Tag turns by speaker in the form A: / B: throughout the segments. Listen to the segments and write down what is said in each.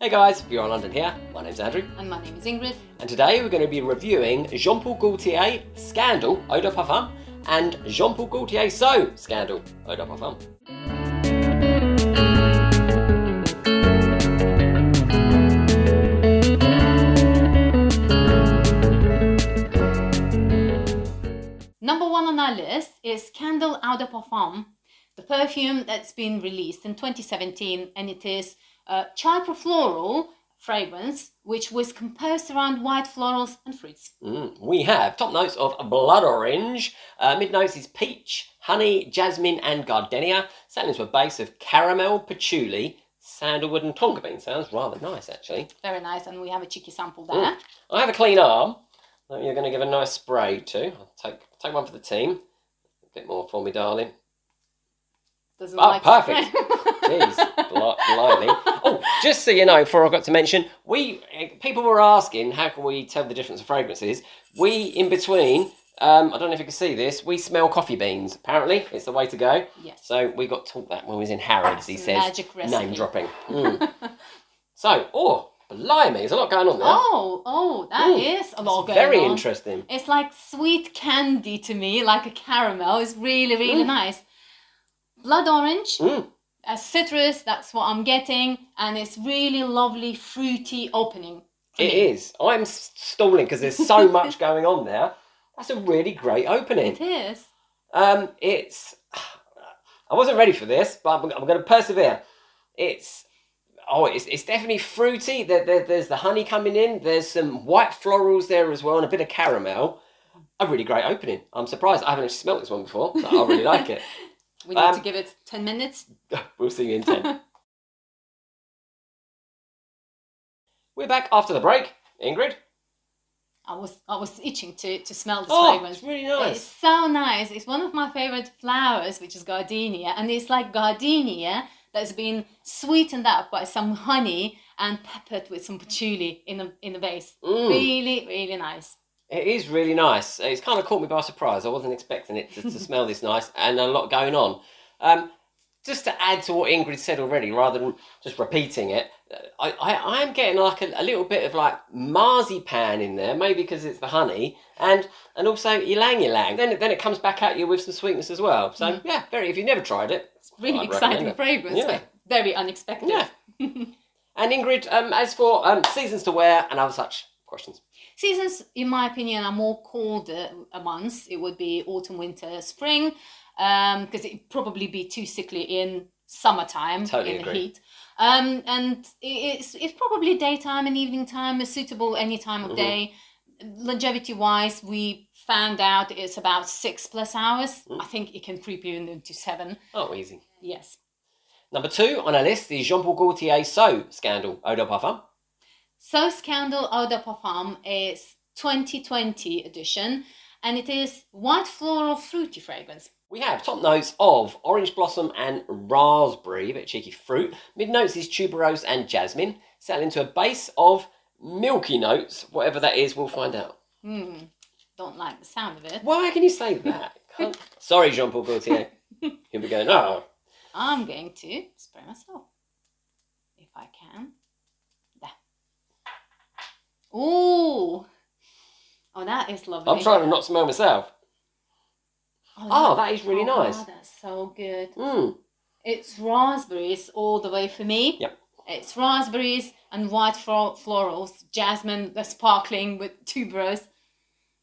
A: Hey guys, if You're on London here. My name's Andrew,
B: And my name is Ingrid.
A: and today we're going to be reviewing Jean Paul Gaultier Scandal Eau de Parfum and Jean Paul Gaultier So Scandal Eau de Parfum.
B: Number one on our list is Scandal Eau de Parfum, the perfume that's been released in 2017, and it is a floral fragrance which was composed around white florals and fruits.
A: Mm, we have top notes of blood orange, uh, mid notes is peach, honey, jasmine, and gardenia, to a base of caramel, patchouli, sandalwood, and tonka bean. Sounds rather nice actually.
B: Very nice, and we have a cheeky sample
A: Mm.
B: there.
A: I have a clean arm. that You're going to give a nice spray to. I'll take take one for the team. A bit more for me, darling.
B: Doesn't
A: Oh,
B: like
A: perfect. Jeez, blimey. Oh, just so you know, before I got to mention, we eh, people were asking how can we tell the difference of fragrances. We in between. Um, I don't know if you can see this. We smell coffee beans. Apparently, it's the way to go.
B: Yes.
A: So we got taught that when we was in Harrods. He says
B: magic recipe.
A: name dropping. Mm. so, oh, blimey, there's a lot going on there.
B: Oh, oh, that
A: Mm.
B: is a lot
A: It's
B: going
A: very
B: on.
A: Very interesting.
B: It's like sweet candy to me, like a caramel. It's really, really
A: Mm.
B: nice. Blood orange,
A: Mm.
B: A citrus, that's what I'm getting, and it's really lovely, fruity opening.
A: It is. I'm stalling because there's so much going on there. That's a really great opening.
B: It is.
A: Um, it's. I wasn't ready for this, but I'm, I'm going to persevere. It's. Oh, it's, it's definitely fruity. There, there, there's the honey coming in. There's some white florals there as well, and a bit of caramel. A really great opening. I'm surprised. I haven't actually smelt this one before. So I really like it.
B: We need
A: Um,
B: to give it 10 minutes.
A: We'll see you in 10. We're back after the break. Ingrid?
B: I was I was itching to, to smell this
A: Oh,
B: fragrance.
A: it's really nice.
B: It's so nice. It's one of my favorite flowers, which is gardenia, and it's like gardenia that's been sweetened up by some honey and peppered with some patchouli in the in the base.
A: Mm.
B: Really, really nice.
A: It is really nice. It's kind of caught me by surprise. I wasn't expecting it to, to smell this nice and a lot going on. Um, just to add to what Ingrid said already, rather than just repeating it, I, I, I am getting like a, a little bit of like marzipan in there, maybe because it's the honey, and and also ylang ylang. Then it- then it comes back at you with some sweetness as well. So
B: Mm.
A: yeah, very. If you've never tried it,
B: It's really exciting
A: it.
B: fragrance,
A: Yeah.
B: but very unexpected.
A: Yeah. And Ingrid, um, as for um, seasons to wear and other such questions.
B: Seasons, in my opinion, are more colder months. It would be autumn, winter, spring, because it'd probably be too sickly in summertime
A: Totally
B: in the heat. Um, and it's it's probably daytime and evening time is suitable any time of
A: Mhm.
B: day. Longevity wise, we found out it's about six plus hours.
A: Mm.
B: I think it can creep you into seven.
A: Oh, easy.
B: Yes.
A: Number two on our list is Jean Paul Gaultier So Scandal Eau de Parfum.
B: So Scandal Eau de Parfum is 2020 edition, and it is white floral fruity fragrance.
A: We have top notes of orange blossom and raspberry, a bit cheeky fruit. Mid notes is tuberose and jasmine, settling to a base of milky notes. Whatever that is, we'll find out.
B: Hmm. Don't like the sound of it.
A: Why can you say that? Sorry, Jean Paul Gaultier. Here we go. No.
B: I'm going to spray myself. If I can. Ooh. Oh, that is lovely.
A: I'm trying to not smell myself. Oh, that is really
B: oh,
A: nice.
B: wow, that's so good.
A: Mm.
B: It's raspberries all the way for me.
A: Yep.
B: It's raspberries and white flo- florals, jasmine, the sparkling with tuberose.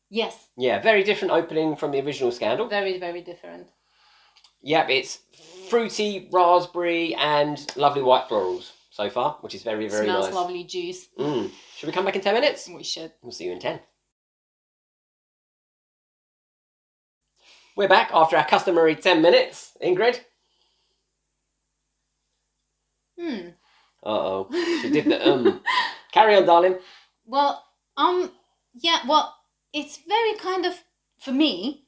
B: Yes,
A: Yeah, very different opening from the original Scandal.
B: very, very different.
A: Yep, it's fruity, raspberry, and lovely white florals so far, which is very, very
B: Smells
A: nice.
B: lovely juice.
A: Mm. Should we come back in 10 minutes?
B: We should.
A: We'll see you in 10. We're back after our customary 10 minutes. Ingrid?
B: Hmm.
A: Uh oh. She did the um. Carry on, darling.
B: Well, um, yeah, well, it's very kind of, for me,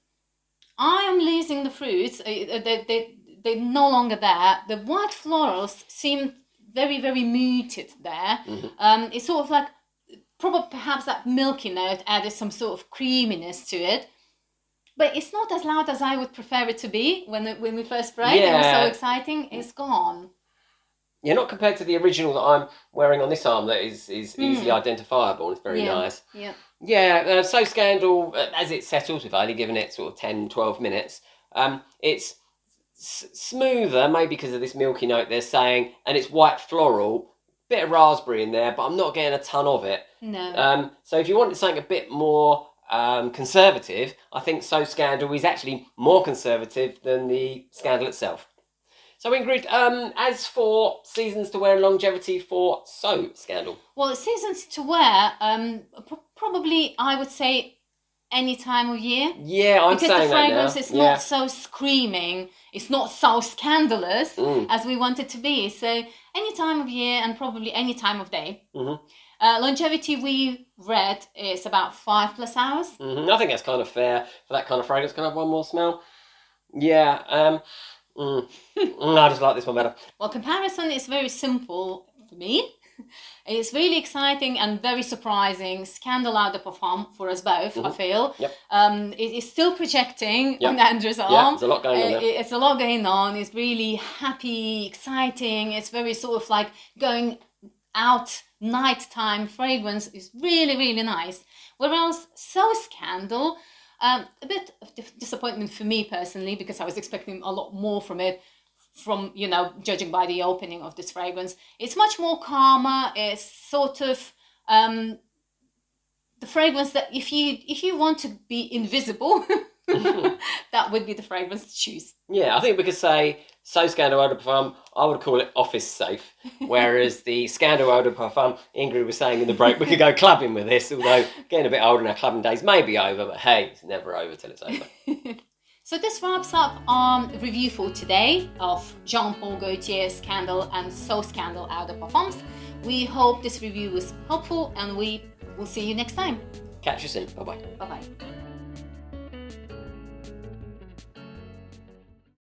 B: I am losing the fruits. uh, uh, They, they, they're no longer there. The white florals seem very, very muted there.
A: Mhm.
B: Um, it's sort of like, probably perhaps that milky note added some sort of creaminess to it. But it's not as loud as I would prefer it to be when, when we first sprayed. It was so exciting. It's gone.
A: Yeah, not compared to the original that I'm wearing on this arm that is, is easily identifiable. It's very.
B: Yeah.
A: nice.
B: Yeah.
A: Yeah, uh, so Scandal, uh, as it settles, we've only given it sort of 10, 12 minutes, um, it's s- smoother, maybe because of this milky note they're saying, and it's white floral, bit of raspberry in there, but I'm not getting a ton of it.
B: No.
A: Um, so if you wanted something a bit more um, conservative, I think So Scandal is actually more conservative than the Scandal itself. So Ingrid, um, as for seasons to wear and longevity for So Scandal,
B: Well, seasons to wear, um, p- probably I would say any time of year.
A: yeah, I'm
B: because
A: saying
B: the fragrance
A: that now.
B: is
A: yeah.
B: not so screaming, it's not so scandalous
A: Mm.
B: as we want it to be. So any time of year and probably any time of day.
A: Mhm.
B: Uh, longevity we read is about five plus hours.
A: hmm I think that's kind of fair for that kind of fragrance. Can I have one more smell? Yeah. Um, mm, Mm, I just like this one better.
B: Well, comparison is very simple for me. It's really exciting and very surprising. Scandal Eau de Parfum for us both, I feel.
A: Mm-hmm. Yep.
B: Um, it is still projecting
A: Yep.
B: on Andrew's arm.
A: Yeah, there's a lot going on
B: Uh,
A: there.
B: It's a lot going on. It's really happy, exciting. It's very sort of like going out nighttime fragrance is really, really nice. Whereas So Scandal, um, a bit of disappointment for me personally because I was expecting a lot more from it. From you know, judging by the opening of this fragrance, it's much more calmer. It's sort of um, the fragrance that if you if you want to be invisible, that would be the fragrance to choose.
A: Yeah, I think we could say So Scandal Eau de Parfum, I would call it office safe. Whereas the Scandal Eau de Parfum, Ingrid was saying in the break, we could go clubbing with this, although getting a bit older and our clubbing days may be over, but hey, it's never over till it's over.
B: So this wraps up our review for today of Jean Paul Gaultier's Scandal and So Scandal Eau de Parfums. We hope this review was helpful and we will see you next time.
A: Catch you soon. Bye bye.
B: Bye bye.